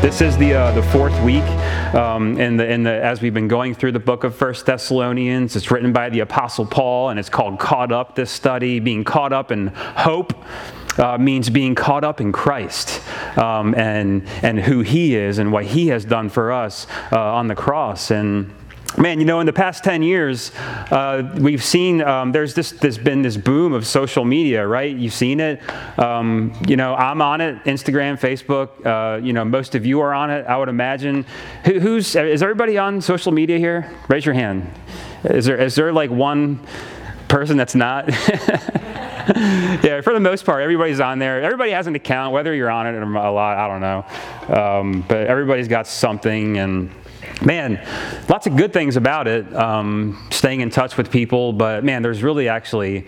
This is the uh, the fourth week, um, in the in the as we've been going through the book of First Thessalonians. It's written by the Apostle Paul, and it's called "Caught Up." This study, being caught up in hope. Uh, means being caught up in Christ um, and and who He is and what He has done for us uh, on the cross and Man, you know, in the past 10 years, uh, we've seen um, there's this, there's been this boom of social media, right? You've seen it. Um, you know, I'm on it Instagram, Facebook. Uh, you know, most of you are on it, I would imagine. Who, who's, is everybody on social media here? Raise your hand. Is there, is there like one person that's not? yeah, for the most part, everybody's on there. Everybody has an account, whether you're on it a lot, I don't know. Um, but everybody's got something and man, lots of good things about it, um, staying in touch with people, but man, there's really actually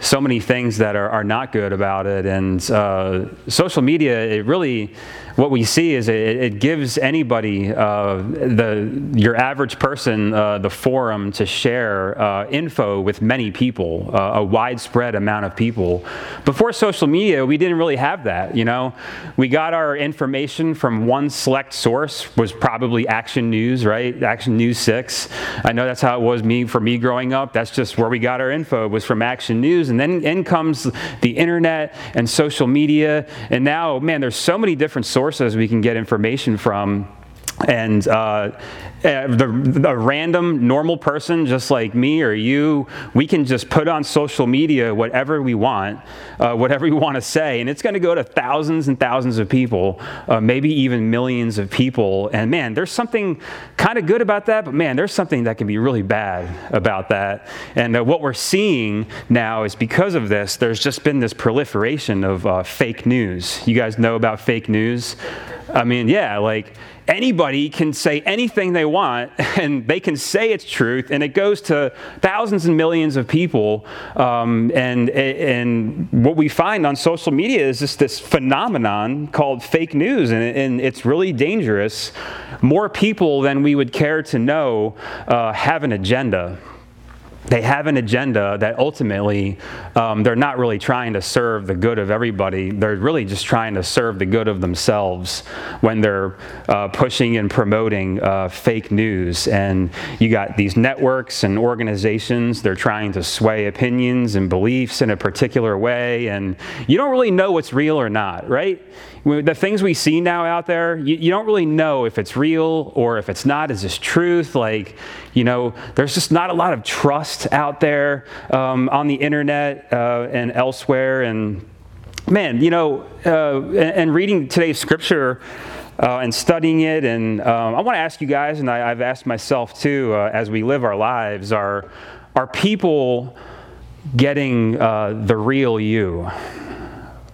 so many things that are, are not good about it. And uh, social media, it really, what we see is it, it gives anybody, uh, the, your average person, uh, the forum to share uh, info with many people, uh, a widespread amount of people. Before social media, we didn't really have that, you know? We got our information from one select source, was probably Action News, right? Action News 6. I know that's how it was me for me growing up. That's just where we got our info, was from Action News and then in comes the internet and social media. And now, man, there's so many different sources we can get information from. And uh, uh, the, a random normal person just like me or you, we can just put on social media whatever we want, uh, whatever we want to say, and it's going to go to thousands and thousands of people, uh, maybe even millions of people. And man, there's something kind of good about that, but man, there's something that can be really bad about that. And uh, what we're seeing now is because of this, there's just been this proliferation of uh, fake news. You guys know about fake news? I mean, yeah, like anybody can say anything they want and they can say it's truth and it goes to thousands and millions of people um, and, and what we find on social media is just this phenomenon called fake news and, and it's really dangerous. More people than we would care to know uh, have an agenda they have an agenda that ultimately um, they're not really trying to serve the good of everybody. They're really just trying to serve the good of themselves when they're uh, pushing and promoting uh, fake news. And you got these networks and organizations, they're trying to sway opinions and beliefs in a particular way. And you don't really know what's real or not, right? The things we see now out there, you, you, don't really know if it's real or if it's not. Is this truth? Like, you know, there's just not a lot of trust out there um, on the internet uh, and elsewhere. And man, you know, uh, and, and, reading today's scripture. Uh, and studying it, and um, I want to ask you guys, and I, have asked myself too, uh, as we live our lives, are are people getting uh, the real you?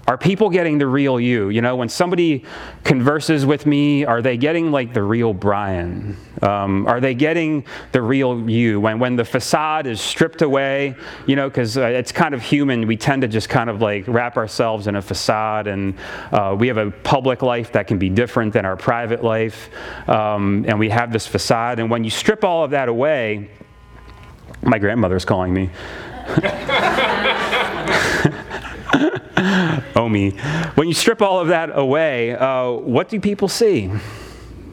Are people getting the real you? You know, when somebody converses with me, are they getting like the real Brian? Um, are they getting the real you? When, when the facade is stripped away, you know, because uh, it's kind of human. We tend to just kind of like wrap ourselves in a facade, and uh, we have a public life that can be different than our private life. Um, and we have this facade. And when you strip all of that away, my grandmother's calling me. Omi. When you strip all of that away, uh, what do people see?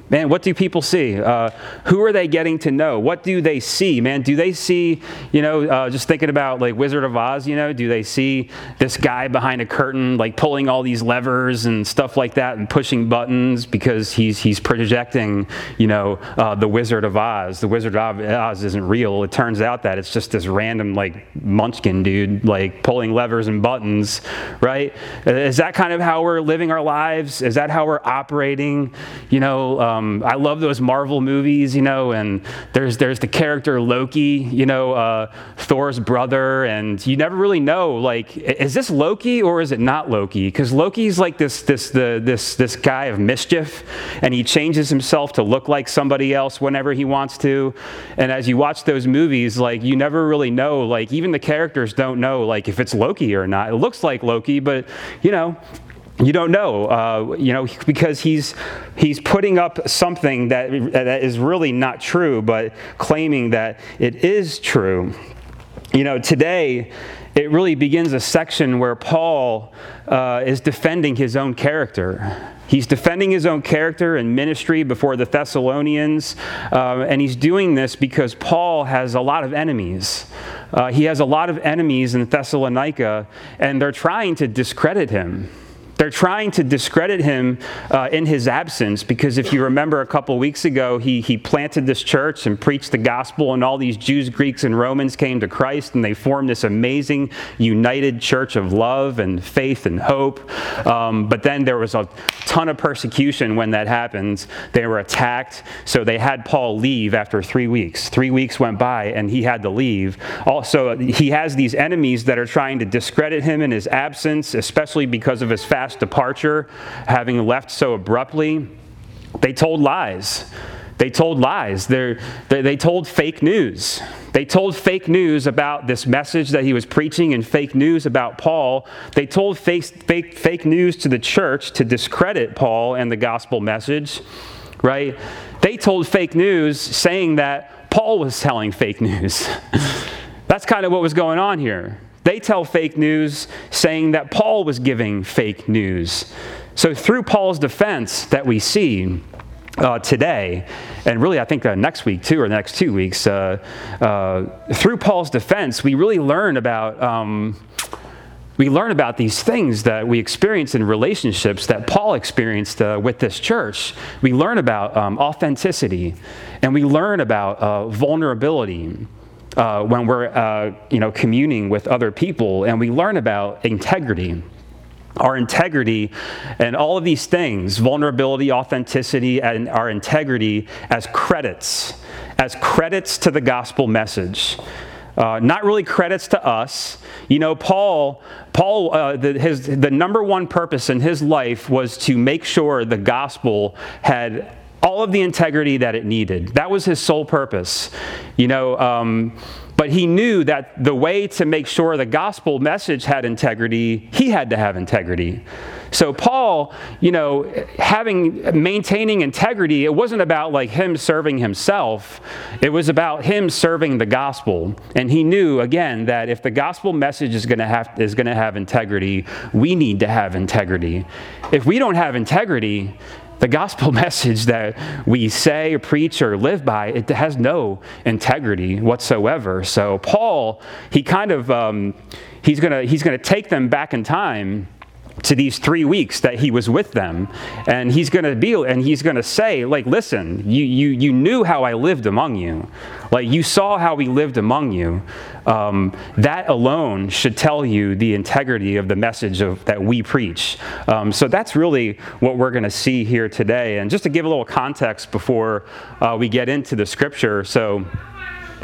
Man, what do people see? Uh, who are they getting to know? What do they see? Man, do they see, you know, uh, just thinking about like Wizard of Oz, you know, do they see this guy behind a curtain, like pulling all these levers and stuff like that and pushing buttons because he's, he's projecting, you know, uh, the Wizard of Oz? The Wizard of Oz isn't real. It turns out that it's just this random, like, munchkin dude, like pulling levers and buttons, right? Is that kind of how we're living our lives? Is that how we're operating? You know, um, I love those Marvel movies, you know, and there's there's the character Loki, you know, uh, Thor's brother, and you never really know, like, is this Loki or is it not Loki? Because Loki's like this this the this this guy of mischief, and he changes himself to look like somebody else whenever he wants to. And as you watch those movies, like, you never really know, like, even the characters don't know, like, if it's Loki or not. It looks like Loki, but you know, you don't know, uh, you know, because he's he's putting up something that that is really not true, but claiming that it is true. You know, today it really begins a section where Paul uh, is defending his own character He's defending his own character and ministry before the Thessalonians, uh, and he's doing this because Paul has a lot of enemies. Uh, he has a lot of enemies in Thessalonica, and they're trying to discredit him. They're trying to discredit him uh, in his absence because if you remember a couple weeks ago, he, he planted this church and preached the gospel, and all these Jews, Greeks, and Romans came to Christ, and they formed this amazing, united church of love and faith and hope. Um, but then there was a ton of persecution when that happened. They were attacked, so they had Paul leave after three weeks. Three weeks went by, and he had to leave. Also, he has these enemies that are trying to discredit him in his absence, especially because of his fast departure, having left so abruptly, they told lies. They told lies. They're, they, they told fake news. They told fake news about this message that he was preaching and fake news about Paul. They told fake, fake, fake news to the church to discredit Paul and the gospel message, right? They told fake news saying that Paul was telling fake news. That's kind of what was going on here. They tell fake news saying that Paul was giving fake news. So, through Paul's defense that we see uh, today, and really I think uh, next week too, or the next two weeks, uh, uh through Paul's defense, we really learn about. Um, we learn about these things that we experience in relationships that Paul experienced uh, with this church. We learn about um, authenticity and we learn about uh, vulnerability uh, when we're uh, you know, communing with other people and we learn about integrity. Our integrity and all of these things, vulnerability, authenticity, and our integrity as credits, as credits to the gospel message. Uh, not really credits to us. You know, Paul, Paul, uh, the, his, the number one purpose in his life was to make sure the gospel had all of the integrity that it needed. That was his sole purpose. You know, um, but he knew that the way to make sure the gospel message had integrity, he had to have integrity. So Paul, you know, having maintaining integrity, it wasn't about like him serving himself. It was about him serving the gospel. And he knew again that if the gospel message is going to have is going to have integrity, we need to have integrity. If we don't have integrity, the gospel message that we say or preach or live by, it has no integrity whatsoever. So Paul, he kind of, um, he's going to he's gonna take them back in time to these three weeks that he was with them and he's going to be and he's going to say like listen you, you, you knew how i lived among you. Like you saw how we lived among you. Um, that alone should tell you the integrity of the message of, that we preach. Um, so that's really what we're going to see here today. And just to give a little context before uh, we get into the scripture so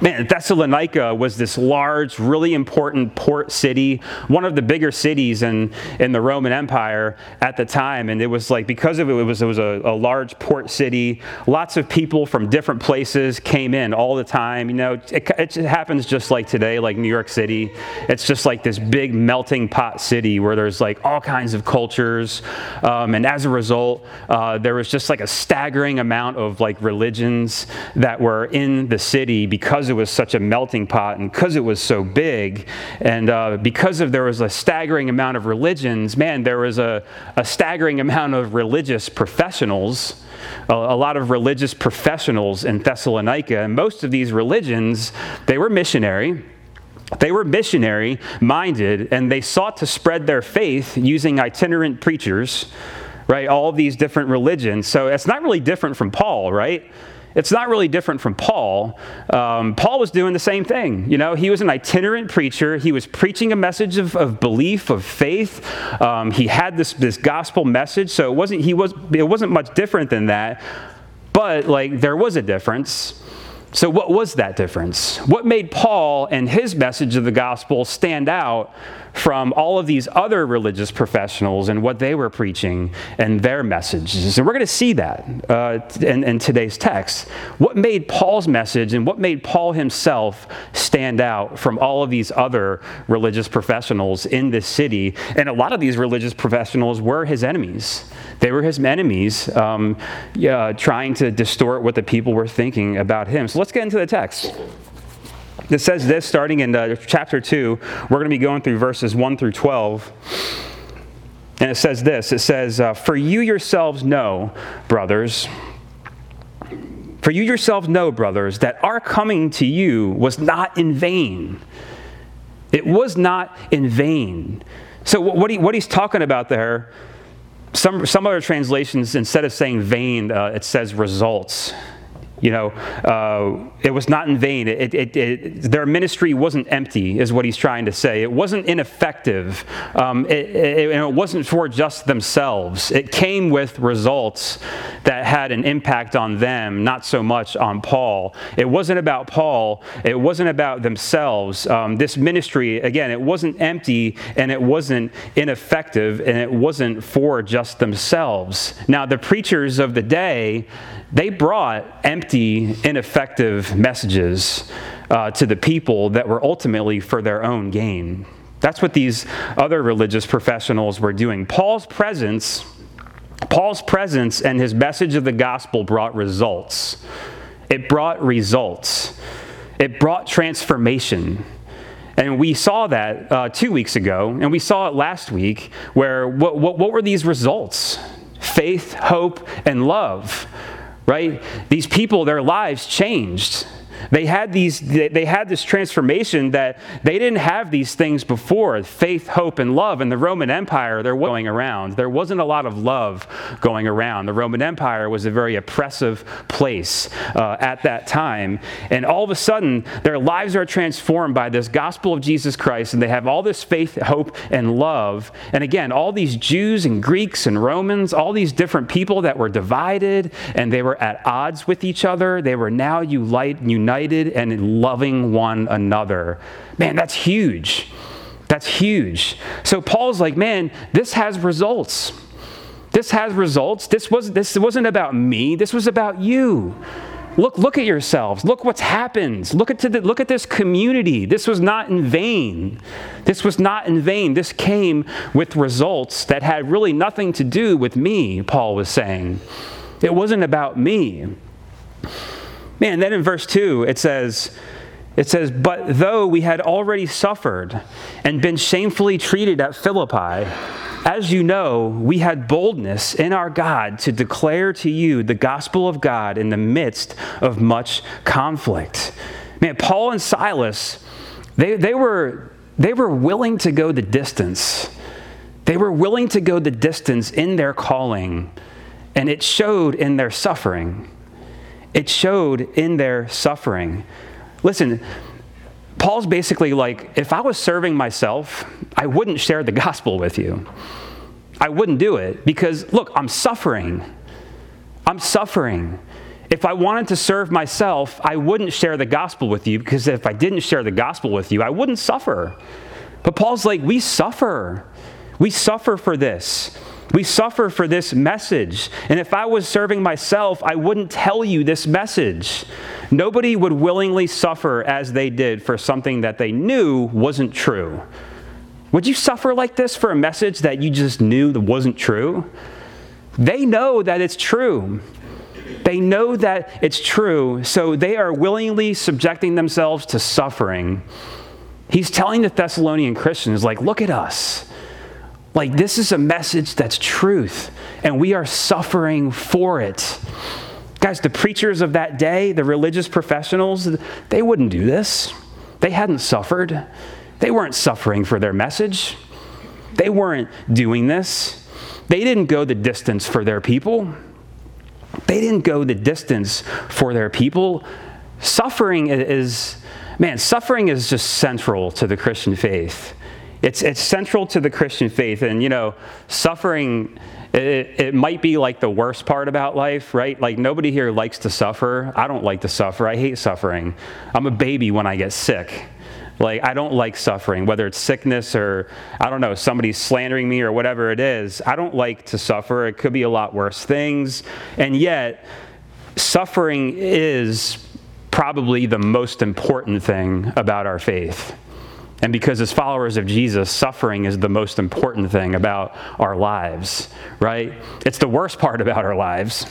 Man, Thessalonica was this large, really important port city, one of the bigger cities in, in the Roman Empire at the time. And it was like, because of it, it was, it was a, a large port city. Lots of people from different places came in all the time. You know, it, it happens just like today, like New York City. It's just like this big melting pot city where there's like all kinds of cultures. Um, and as a result, uh, there was just like a staggering amount of like religions that were in the city because it was such a melting pot and because it was so big, and uh, because of there was a staggering amount of religions, man, there was a, a staggering amount of religious professionals. A, a lot of religious professionals in Thessalonica, and most of these religions, they were missionary, they were missionary minded and they sought to spread their faith using itinerant preachers, right? All these different religions. So it's not really different from Paul, right? It's not really different from Paul. Um, Paul was doing the same thing. You know, he was an itinerant preacher. He was preaching a message of, of belief, of faith. Um, he had this, this gospel message, so it wasn't he was it wasn't much different than that. But like there was a difference. So, what was that difference? What made Paul and his message of the gospel stand out from all of these other religious professionals and what they were preaching and their messages. And we're going to see that uh, in, in today's text. What made Paul's message and what made Paul himself stand out from all of these other religious professionals in this city? And a lot of these religious professionals were his enemies. They were his enemies, um, yeah, trying to distort what the people were thinking about him. So let's get into the text. It says this starting in uh, chapter 2. We're going to be going through verses 1 through 12. And it says this it says, uh, For you yourselves know, brothers, for you yourselves know, brothers, that our coming to you was not in vain. It was not in vain. So, what, he, what he's talking about there, some, some other translations, instead of saying vain, uh, it says results. You know, uh, it was not in vain. It, it, it, their ministry wasn't empty, is what he's trying to say. It wasn't ineffective. Um, it, wasn't for just themselves. It came with results that had an impact on them, not so much on Paul. It wasn't about Paul. It wasn't about themselves. Um, this ministry, again, it wasn't empty and it wasn't ineffective and it wasn't for just themselves. Now, the preachers of the day, they brought empty, ineffective messages uh, to the people that were ultimately for their own gain. That's what these other religious professionals were doing. Paul's presence, Paul's presence and his message of the gospel brought results. It brought results. It brought transformation. And we saw that uh, two weeks ago, and we saw it last week, where what, what, what were these results? Faith, hope, and love right? These people, their lives changed. They had, these, they had this transformation that they didn't have these things before faith, hope, and love. In the Roman Empire, they're going around. There wasn't a lot of love going around. The Roman Empire was a very oppressive place uh, at that time. And all of a sudden, their lives are transformed by this gospel of Jesus Christ, and they have all this faith, hope, and love. And again, all these Jews and Greeks and Romans, all these different people that were divided and they were at odds with each other, they were now united united and loving one another. Man, that's huge. That's huge. So Paul's like, man, this has results. This has results. This, was, this wasn't about me, this was about you. Look, look at yourselves. Look what's happened. Look at, the, look at this community. This was not in vain. This was not in vain. This came with results that had really nothing to do with me, Paul was saying. It wasn't about me. Man, then in verse 2, it says, it says, But though we had already suffered and been shamefully treated at Philippi, as you know, we had boldness in our God to declare to you the gospel of God in the midst of much conflict. Man, Paul and Silas, they, they, were, they were willing to go the distance. They were willing to go the distance in their calling, and it showed in their suffering it showed in their suffering. Listen, Paul's basically like, if I was serving myself, I wouldn't share the gospel with you. I wouldn't do it because, look, I'm suffering. I'm suffering. If I wanted to serve myself, I wouldn't share the gospel with you because if I didn't share the gospel with you, I wouldn't suffer. But Paul's like, we suffer. We suffer for this. We suffer for this message. And if I was serving myself, I wouldn't tell you this message. Nobody would willingly suffer as they did for something that they knew wasn't true. Would you suffer like this for a message that you just knew that wasn't true? They know that it's true. They know that it's true, so they are willingly subjecting themselves to suffering. He's telling the Thessalonian Christians, like, look at us. Like, this is a message that's truth, and we are suffering for it. Guys, the preachers of that day, the religious professionals, they wouldn't do this. They hadn't suffered. They weren't suffering for their message. They weren't doing this. They didn't go the distance for their people. They didn't go the distance for their people. Suffering is, man, suffering is just central to the Christian faith. It's, it's central to the Christian faith. And, you know, suffering, it, it might be like the worst part about life, right? Like, nobody here likes to suffer. I don't like to suffer. I hate suffering. I'm a baby when I get sick. Like, I don't like suffering, whether it's sickness or, I don't know, somebody slandering me or whatever it is. I don't like to suffer. It could be a lot worse things. And yet, suffering is probably the most important thing about our faith. And because as followers of Jesus, suffering is the most important thing about our lives, right? It's the worst part about our lives,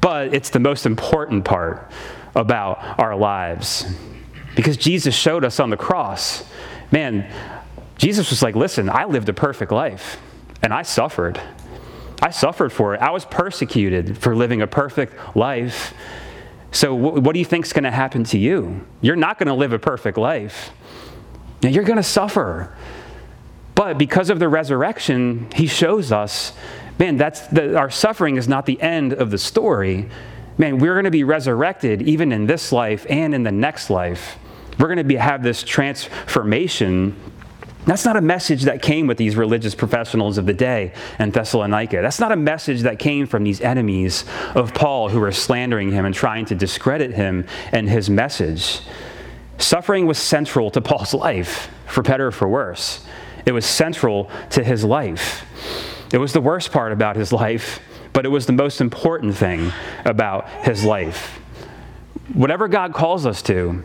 but it's the most important part about our lives. Because Jesus showed us on the cross, man, Jesus was like, listen, I lived a perfect life. And I suffered. I suffered for it. I was persecuted for living a perfect life. So, what do you think is going to happen to you? You're not going to live a perfect life. Now, you're going to suffer. But because of the resurrection, he shows us, man, that's the, our suffering is not the end of the story. Man, we're going to be resurrected even in this life and in the next life. We're going to be, have this transformation that's not a message that came with these religious professionals of the day in Thessalonica. That's not a message that came from these enemies of Paul who were slandering him and trying to discredit him and his message. Suffering was central to Paul's life, for better or for worse. It was central to his life. It was the worst part about his life, but it was the most important thing about his life. Whatever God calls us to,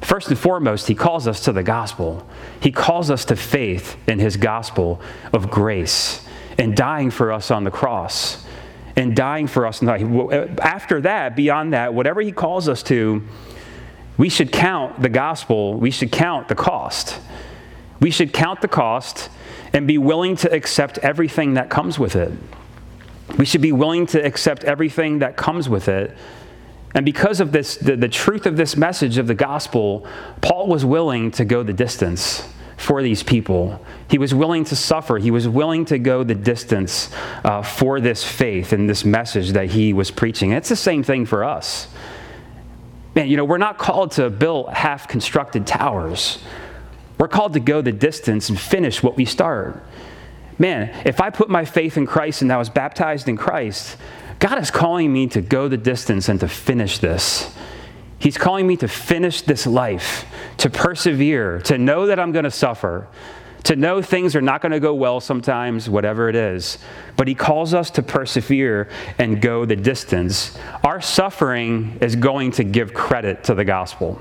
First and foremost, he calls us to the gospel. He calls us to faith in his gospel of grace and dying for us on the cross and dying for us. After that, beyond that, whatever he calls us to, we should count the gospel, we should count the cost. We should count the cost and be willing to accept everything that comes with it. We should be willing to accept everything that comes with it and because of this, the, the truth of this message of the gospel, Paul was willing to go the distance for these people. He was willing to suffer. He was willing to go the distance uh, for this faith and this message that he was preaching. It's the same thing for us. Man, you know, we're not called to build half constructed towers. We're called to go the distance and finish what we start. Man, if I put my faith in Christ and I was baptized in Christ, God is calling me to go the distance and to finish this. He's calling me to finish this life, to persevere, to know that I'm going to suffer, to know things are not going to go well sometimes, whatever it is. But He calls us to persevere and go the distance. Our suffering is going to give credit to the gospel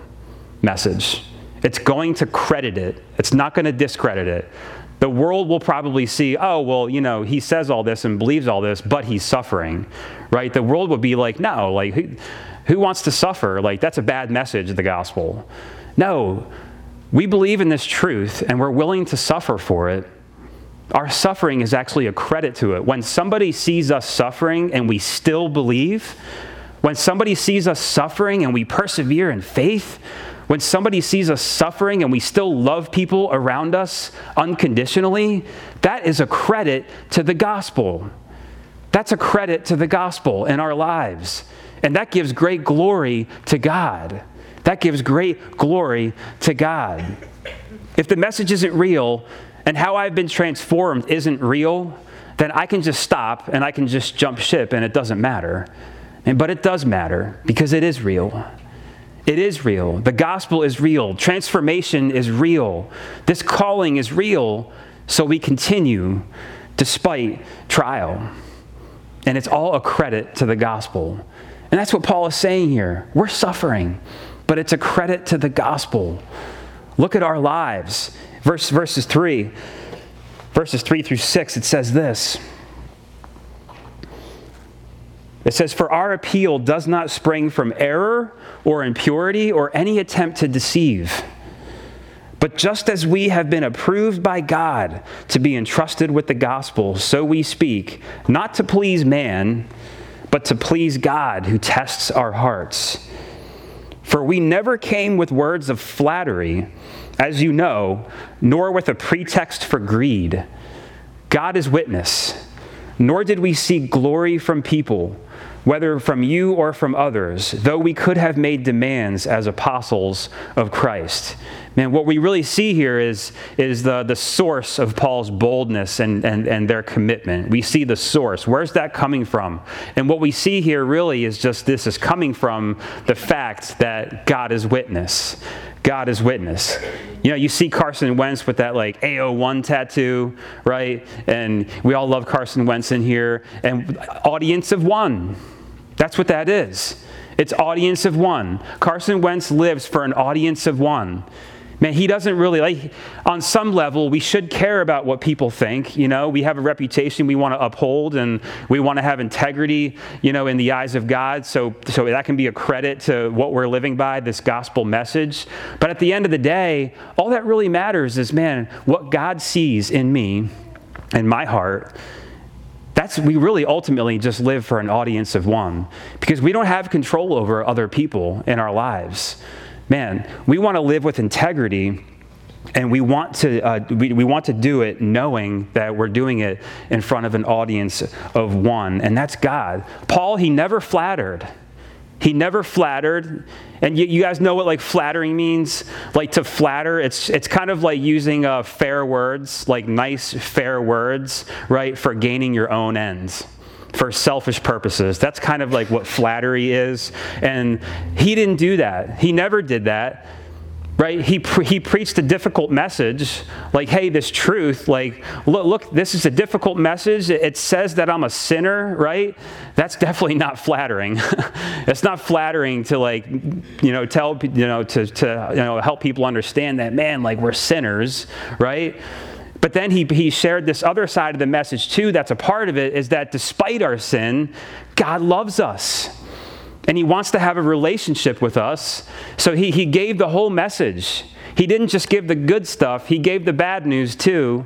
message, it's going to credit it, it's not going to discredit it. The world will probably see, oh, well, you know, he says all this and believes all this, but he's suffering, right? The world would be like, no, like, who, who wants to suffer? Like, that's a bad message, the gospel. No, we believe in this truth and we're willing to suffer for it. Our suffering is actually a credit to it. When somebody sees us suffering and we still believe, when somebody sees us suffering and we persevere in faith, when somebody sees us suffering and we still love people around us unconditionally, that is a credit to the gospel. That's a credit to the gospel in our lives. And that gives great glory to God. That gives great glory to God. If the message isn't real and how I've been transformed isn't real, then I can just stop and I can just jump ship and it doesn't matter. And, But it does matter because it is real. It is real. The gospel is real. Transformation is real. This calling is real. So we continue despite trial. And it's all a credit to the gospel. And that's what Paul is saying here. We're suffering, but it's a credit to the gospel. Look at our lives. Verse, verses 3, verses 3 through 6, it says this. It says, For our appeal does not spring from error or impurity or any attempt to deceive. But just as we have been approved by God to be entrusted with the gospel, so we speak, not to please man, but to please God who tests our hearts. For we never came with words of flattery, as you know, nor with a pretext for greed. God is witness. Nor did we seek glory from people whether from you or from others, though we could have made demands as apostles of Christ. Man, what we really see here is, is the, the source of Paul's boldness and, and, and their commitment. We see the source. Where's that coming from? And what we see here really is just this is coming from the fact that God is witness. God is witness. You know, you see Carson Wentz with that like AO1 tattoo, right? And we all love Carson Wentz in here. And audience of one. That's what that is. It's audience of one. Carson Wentz lives for an audience of one. Man, he doesn't really like, on some level, we should care about what people think. You know, we have a reputation we want to uphold and we want to have integrity, you know, in the eyes of God. So, so that can be a credit to what we're living by, this gospel message. But at the end of the day, all that really matters is, man, what God sees in me and my heart, that's we really ultimately just live for an audience of one because we don't have control over other people in our lives. Man, we want to live with integrity and we want to uh, we, we want to do it knowing that we're doing it in front of an audience of one and that's god paul he never flattered he never flattered. And you, you, guys know what like flattering means? Like to flatter, it's, it's kind of like using uh, fair words, like nice, fair words, right, for gaining your own ends, for selfish purposes. That's kind of like what flattery is. And he didn't do that. He never did that right he, pre- he preached a difficult message like hey this truth like look, look this is a difficult message it says that i'm a sinner right that's definitely not flattering it's not flattering to like you know tell you know to, to you know help people understand that man like we're sinners right but then he, he shared this other side of the message too that's a part of it is that despite our sin god loves us and he wants to have a relationship with us. So he, he gave the whole message. He didn't just give the good stuff, he gave the bad news too.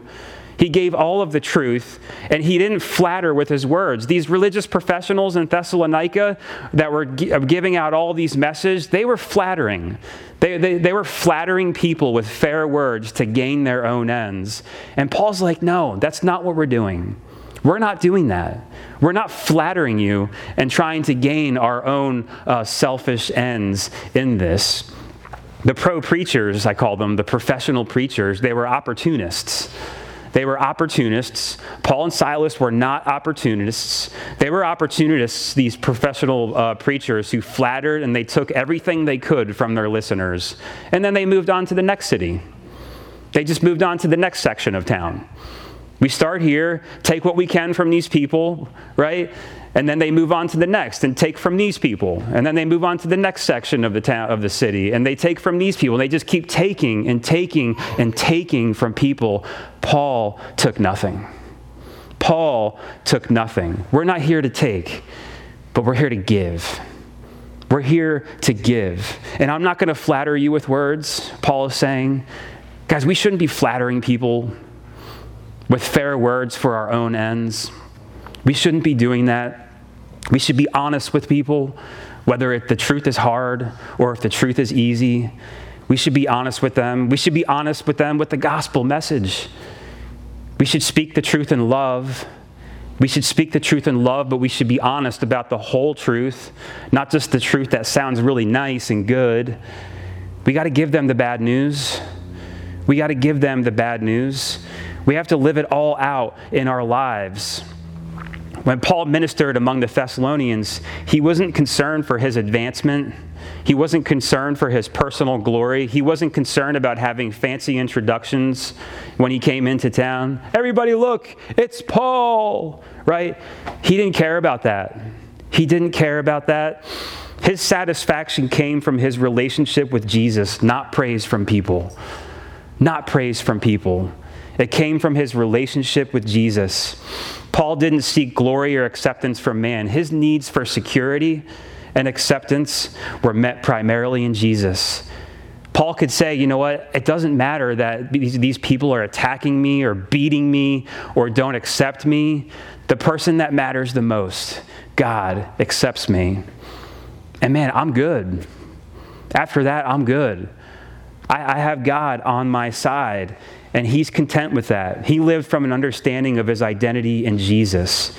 He gave all of the truth, and he didn't flatter with his words. These religious professionals in Thessalonica that were giving out all these messages, they were flattering. They, they, they were flattering people with fair words to gain their own ends. And Paul's like, no, that's not what we're doing. We're not doing that. We're not flattering you and trying to gain our own uh, selfish ends in this. The pro preachers, I call them, the professional preachers, they were opportunists. They were opportunists. Paul and Silas were not opportunists. They were opportunists, these professional uh, preachers who flattered and they took everything they could from their listeners. And then they moved on to the next city. They just moved on to the next section of town. We start here, take what we can from these people, right? And then they move on to the next and take from these people. And then they move on to the next section of the town of the city and they take from these people. And They just keep taking and taking and taking from people. Paul took nothing. Paul took nothing. We're not here to take, but we're here to give. We're here to give. And I'm not going to flatter you with words, Paul is saying. Guys, we shouldn't be flattering people with fair words for our own ends. We shouldn't be doing that. We should be honest with people, whether the truth is hard or if the truth is easy. We should be honest with them. We should be honest with them with the gospel message. We should speak the truth in love. We should speak the truth in love, but we should be honest about the whole truth, not just the truth that sounds really nice and good. We got to give them the bad news. We got to give them the bad news. We have to live it all out in our lives. When Paul ministered among the Thessalonians, he wasn't concerned for his advancement. He wasn't concerned for his personal glory. He wasn't concerned about having fancy introductions when he came into town. Everybody, look, it's Paul, right? He didn't care about that. He didn't care about that. His satisfaction came from his relationship with Jesus, not praise from people. Not praise from people. It came from his relationship with Jesus. Paul didn't seek glory or acceptance from man. His needs for security and acceptance were met primarily in Jesus. Paul could say, you know what, it doesn't matter that these people are attacking me or beating me or don't accept me. The person that matters the most, God, accepts me. And man, I'm good. After that, I'm good. I, I have God on my side. And he's content with that. He lived from an understanding of his identity in Jesus.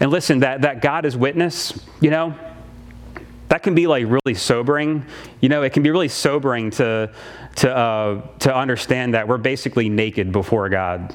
And listen, that, that God is witness, you know, that can be like really sobering. You know, it can be really sobering to, to, uh, to understand that we're basically naked before God.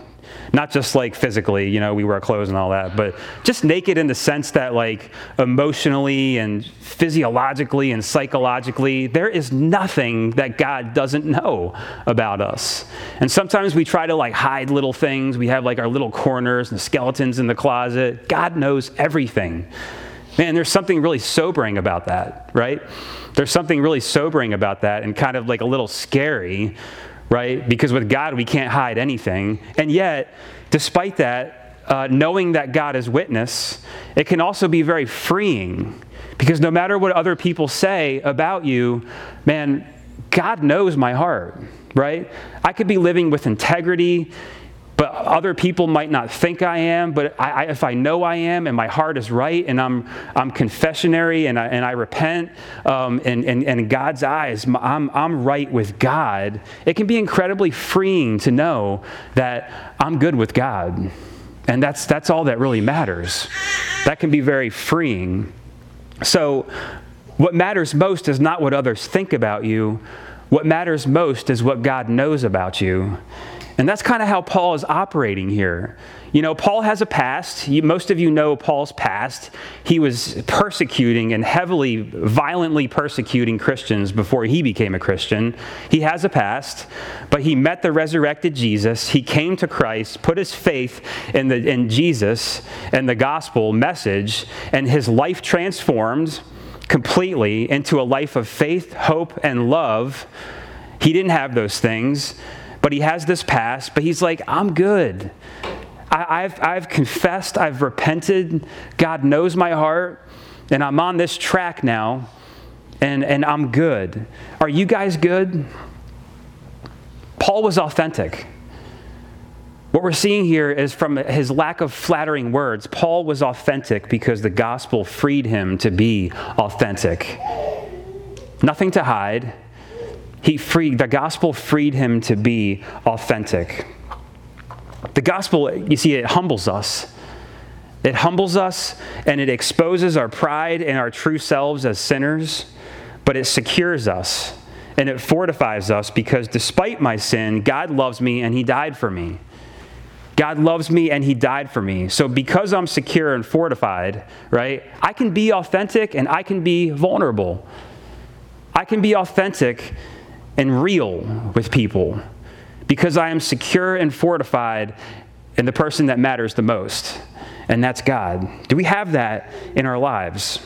Not just like physically, you know, we wear clothes and all that, but just naked in the sense that, like, emotionally and physiologically and psychologically, there is nothing that God doesn't know about us. And sometimes we try to, like, hide little things. We have, like, our little corners and skeletons in the closet. God knows everything. Man, there's something really sobering about that, right? There's something really sobering about that and kind of like a little scary right? Because with God, we can't hide anything. And yet, despite that, uh, knowing that God is witness, it can also be very freeing because no matter what other people say about you, man, God knows my heart, right? I could be living with integrity but other people might not think I am. But I, I, if I know I am and my heart is right and I'm, I'm confessionary and I, and I repent um, and, and, and in God's eyes, I'm, I'm right with God, it can be incredibly freeing to know that I'm good with God. And that's, that's all that really matters. That can be very freeing. So, what matters most is not what others think about you. What matters most is what God knows about you. And that's kind of how Paul is operating here. You know, Paul has a past. most of you know Paul's past. He was persecuting and heavily, violently persecuting Christians before he became a Christian. He has a past, but he met the resurrected Jesus. He came to Christ, put his faith in, the, in Jesus and the gospel message, and his life transformed completely into a life of faith, hope, and love. He didn't have those things but he has this past, but he's like, I'm good. I, have I've confessed, I've repented. God knows my heart, and I'm on this track now, and, and I'm good. Are you guys good? Paul was authentic. What we're seeing here is from his lack of flattering words, Paul was authentic because the gospel freed him to be authentic. Nothing to hide, he freed, the gospel freed him to be authentic. The gospel, you see, it humbles us. It humbles us and it exposes our pride and our true selves as sinners, but it secures us and it fortifies us because despite my sin, God loves me and He died for me. God loves me and He died for me. So because I'm secure and fortified, right, I can be authentic and I can be vulnerable. I can be authentic and real with people because I am secure and fortified in the person that matters the most, and that's God. Do we have that in our lives?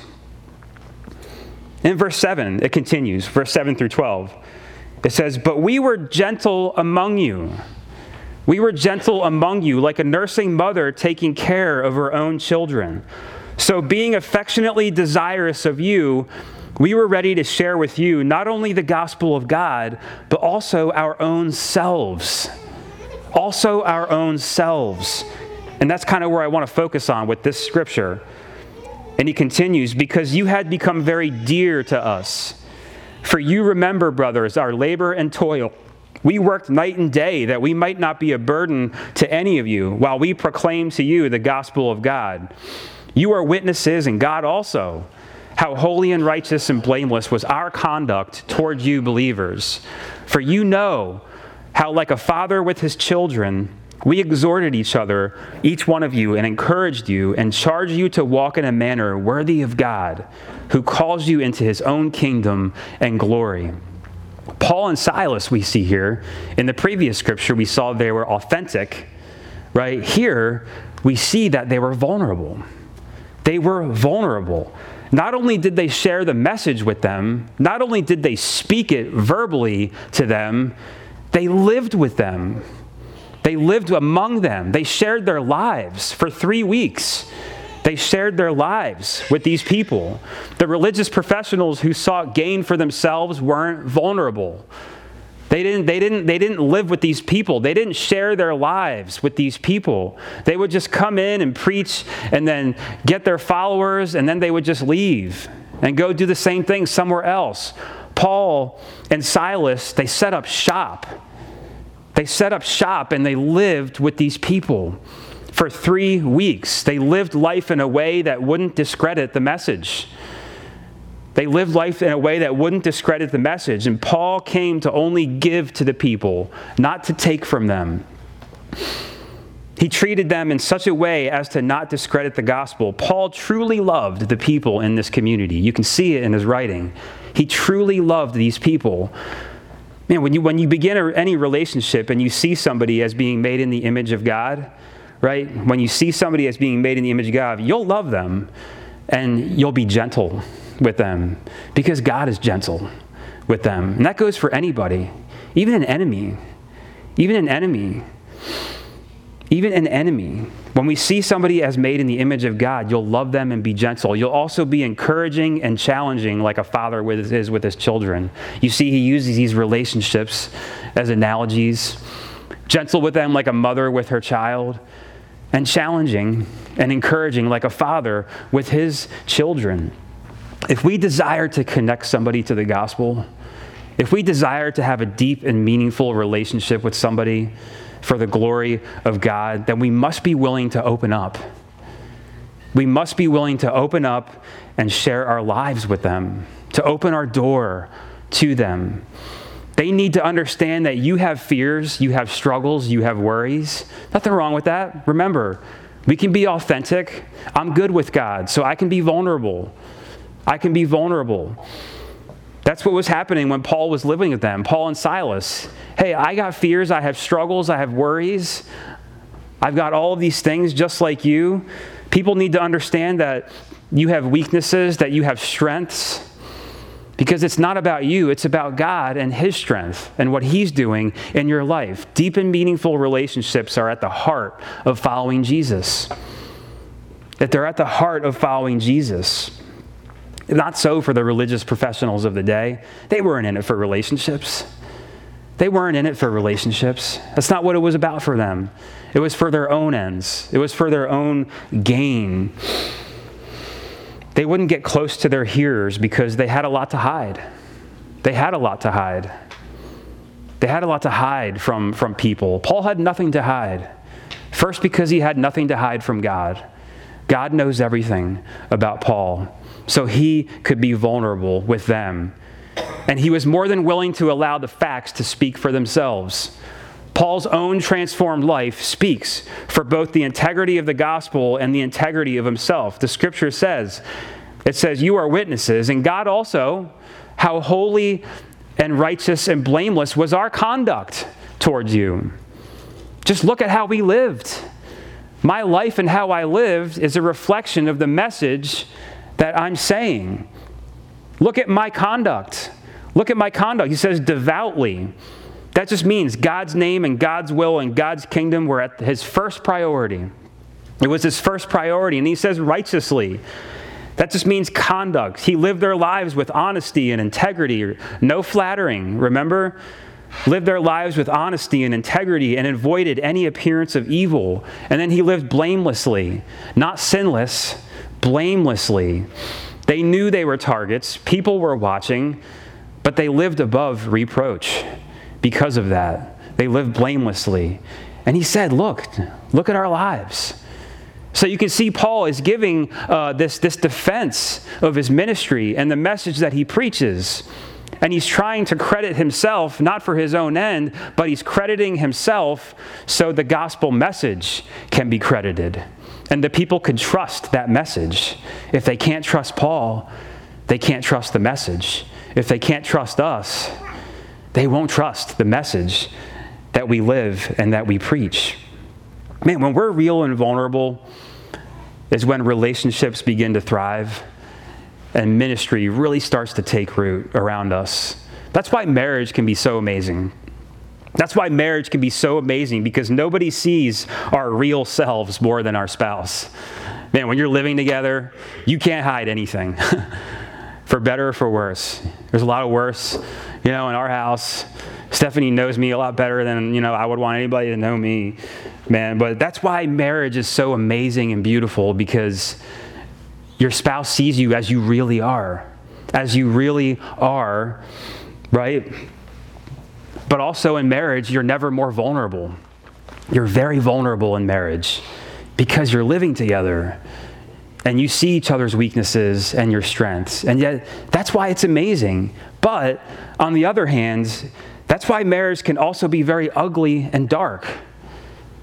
In verse 7, it continues, verse 7 through 12. It says, But we were gentle among you. We were gentle among you, like a nursing mother taking care of her own children. So, being affectionately desirous of you, we were ready to share with you not only the gospel of God, but also our own selves. Also, our own selves. And that's kind of where I want to focus on with this scripture. And he continues, because you had become very dear to us. For you remember, brothers, our labor and toil. We worked night and day that we might not be a burden to any of you while we proclaim to you the gospel of God. You are witnesses, and God also how holy and righteous and blameless was our conduct toward you believers. For you know how, like a father with his children, we exhorted each other, each one of you, and encouraged you and charged you to walk in a manner worthy of God, who calls you into his own kingdom and glory. Paul and Silas, we see here, in the previous scripture, we saw they were authentic. Right here, we see that they were vulnerable. They were vulnerable. Not only did they share the message with them, not only did they speak it verbally to them, they lived with them. They lived among them. They shared their lives for three weeks. They shared their lives with these people. The religious professionals who sought gain for themselves weren't vulnerable. They didn't, they, didn't, they didn't live with these people. They didn't share their lives with these people. They would just come in and preach and then get their followers, and then they would just leave and go do the same thing somewhere else. Paul and Silas, they set up shop. They set up shop and they lived with these people for three weeks. They lived life in a way that wouldn't discredit the message. They lived life in a way that wouldn't discredit the message. And Paul came to only give to the people, not to take from them. He treated them in such a way as to not discredit the gospel. Paul truly loved the people in this community. You can see it in his writing. He truly loved these people. Man, when you, when you begin any relationship and you see somebody as being made in the image of God, right? When you see somebody as being made in the image of God, you'll love them and you'll be gentle with them because God is gentle with them. And that goes for anybody, even an enemy. Even an enemy. Even an enemy. When we see somebody as made in the image of God, you'll love them and be gentle. You'll also be encouraging and challenging like a father is with his children. You see, he uses these relationships as analogies gentle with them like a mother with her child, and challenging and encouraging like a father with his children. If we desire to connect somebody to the gospel, if we desire to have a deep and meaningful relationship with somebody for the glory of God, then we must be willing to open up. We must be willing to open up and share our lives with them, to open our door to them. They need to understand that you have fears, you have struggles, you have worries. Nothing wrong with that. Remember, we can be authentic. I'm good with God, so I can be vulnerable. I can be vulnerable. That's what was happening when Paul was living with them, Paul and Silas. Hey, I got fears, I have struggles, I have worries. I've got all of these things just like you. People need to understand that you have weaknesses, that you have strengths. Because it's not about you, it's about God and His strength and what He's doing in your life. Deep and meaningful relationships are at the heart of following Jesus. That they're at the heart of following Jesus. Not so for the religious professionals of the day. They weren't in it for relationships. They weren't in it for relationships. That's not what it was about for them. It was for their own ends, it was for their own gain. They wouldn't get close to their hearers because they had a lot to hide. They had a lot to hide. They had a lot to hide from, from people. Paul had nothing to hide. First, because he had nothing to hide from God. God knows everything about Paul, so he could be vulnerable with them. And he was more than willing to allow the facts to speak for themselves. Paul's own transformed life speaks for both the integrity of the gospel and the integrity of himself. The scripture says, it says, You are witnesses, and God also, how holy and righteous and blameless was our conduct towards you. Just look at how we lived. My life and how I lived is a reflection of the message that I'm saying. Look at my conduct. Look at my conduct. He says, devoutly. That just means God's name and God's will and God's kingdom were at his first priority. It was his first priority. And he says righteously. That just means conduct. He lived their lives with honesty and integrity, no flattering. Remember? Lived their lives with honesty and integrity and avoided any appearance of evil. And then he lived blamelessly, not sinless, blamelessly. They knew they were targets, people were watching, but they lived above reproach because of that. They lived blamelessly. And he said, Look, look at our lives. So you can see Paul is giving uh, this, this defense of his ministry and the message that he preaches. And he's trying to credit himself, not for his own end, but he's crediting himself so the gospel message can be credited. And the people can trust that message. If they can't trust Paul, they can't trust the message. If they can't trust us, they won't trust the message that we live and that we preach. Man, when we're real and vulnerable, is when relationships begin to thrive and ministry really starts to take root around us. That's why marriage can be so amazing. That's why marriage can be so amazing because nobody sees our real selves more than our spouse. Man, when you're living together, you can't hide anything, for better or for worse. There's a lot of worse you know, in our house, Stephanie knows me a lot better than, you know, I would want anybody to know me, man. But that's why marriage is so amazing and beautiful because your spouse sees you as you really are, as you really are, right? But also in marriage, you're never more vulnerable. You're very vulnerable in marriage because you're living together and you see each other's weaknesses and your strengths. And yet, that's why it's amazing. But on the other hand, that's why marriage can also be very ugly and dark.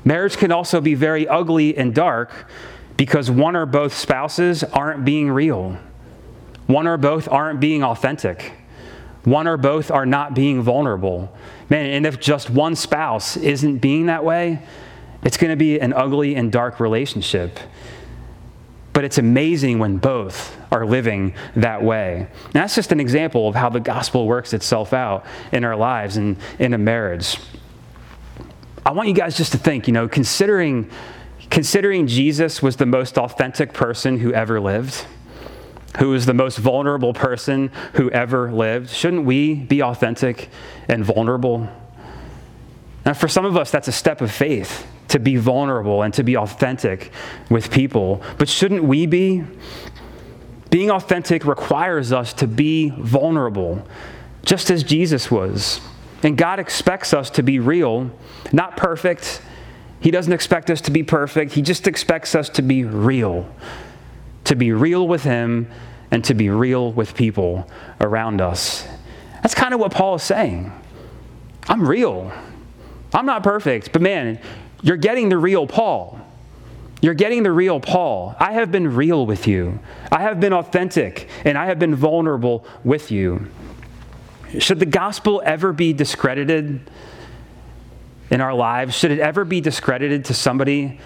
Marriage can also be very ugly and dark because one or both spouses aren't being real. One or both aren't being authentic. One or both are not being vulnerable. Man, and if just one spouse isn't being that way, it's going to be an ugly and dark relationship. But it's amazing when both are living that way. And that's just an example of how the gospel works itself out in our lives and in a marriage. I want you guys just to think, you know, considering considering Jesus was the most authentic person who ever lived, who was the most vulnerable person who ever lived, shouldn't we be authentic and vulnerable? And for some of us, that's a step of faith to be vulnerable and to be authentic with people. But shouldn't we be? Being authentic requires us to be vulnerable, just as Jesus was. And God expects us to be real, not perfect. He doesn't expect us to be perfect. He just expects us to be real, to be real with Him and to be real with people around us. That's kind of what Paul is saying. I'm real. I'm not perfect, but man, you're getting the real Paul. You're getting the real Paul. I have been real with you. I have been authentic and I have been vulnerable with you. Should the gospel ever be discredited in our lives? Should it ever be discredited to somebody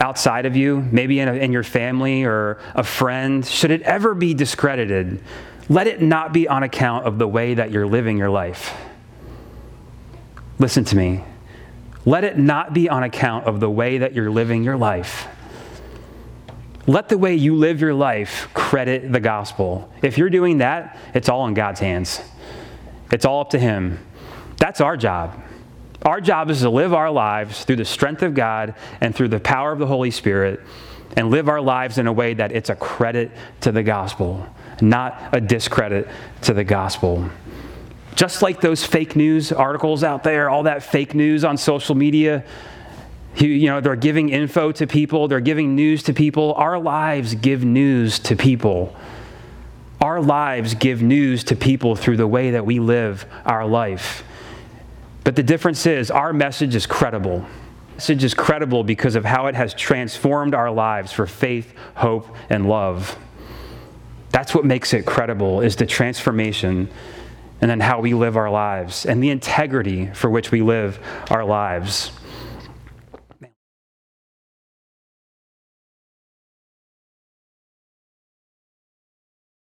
outside of you, maybe in, a, in your family or a friend? Should it ever be discredited? Let it not be on account of the way that you're living your life. Listen to me. Let it not be on account of the way that you're living your life. Let the way you live your life credit the gospel. If you're doing that, it's all in God's hands. It's all up to Him. That's our job. Our job is to live our lives through the strength of God and through the power of the Holy Spirit and live our lives in a way that it's a credit to the gospel, not a discredit to the gospel. Just like those fake news articles out there, all that fake news on social media, you know, they're giving info to people, they're giving news to people. Our lives give news to people. Our lives give news to people through the way that we live our life. But the difference is our message is credible. Message is credible because of how it has transformed our lives for faith, hope, and love. That's what makes it credible is the transformation and then how we live our lives and the integrity for which we live our lives.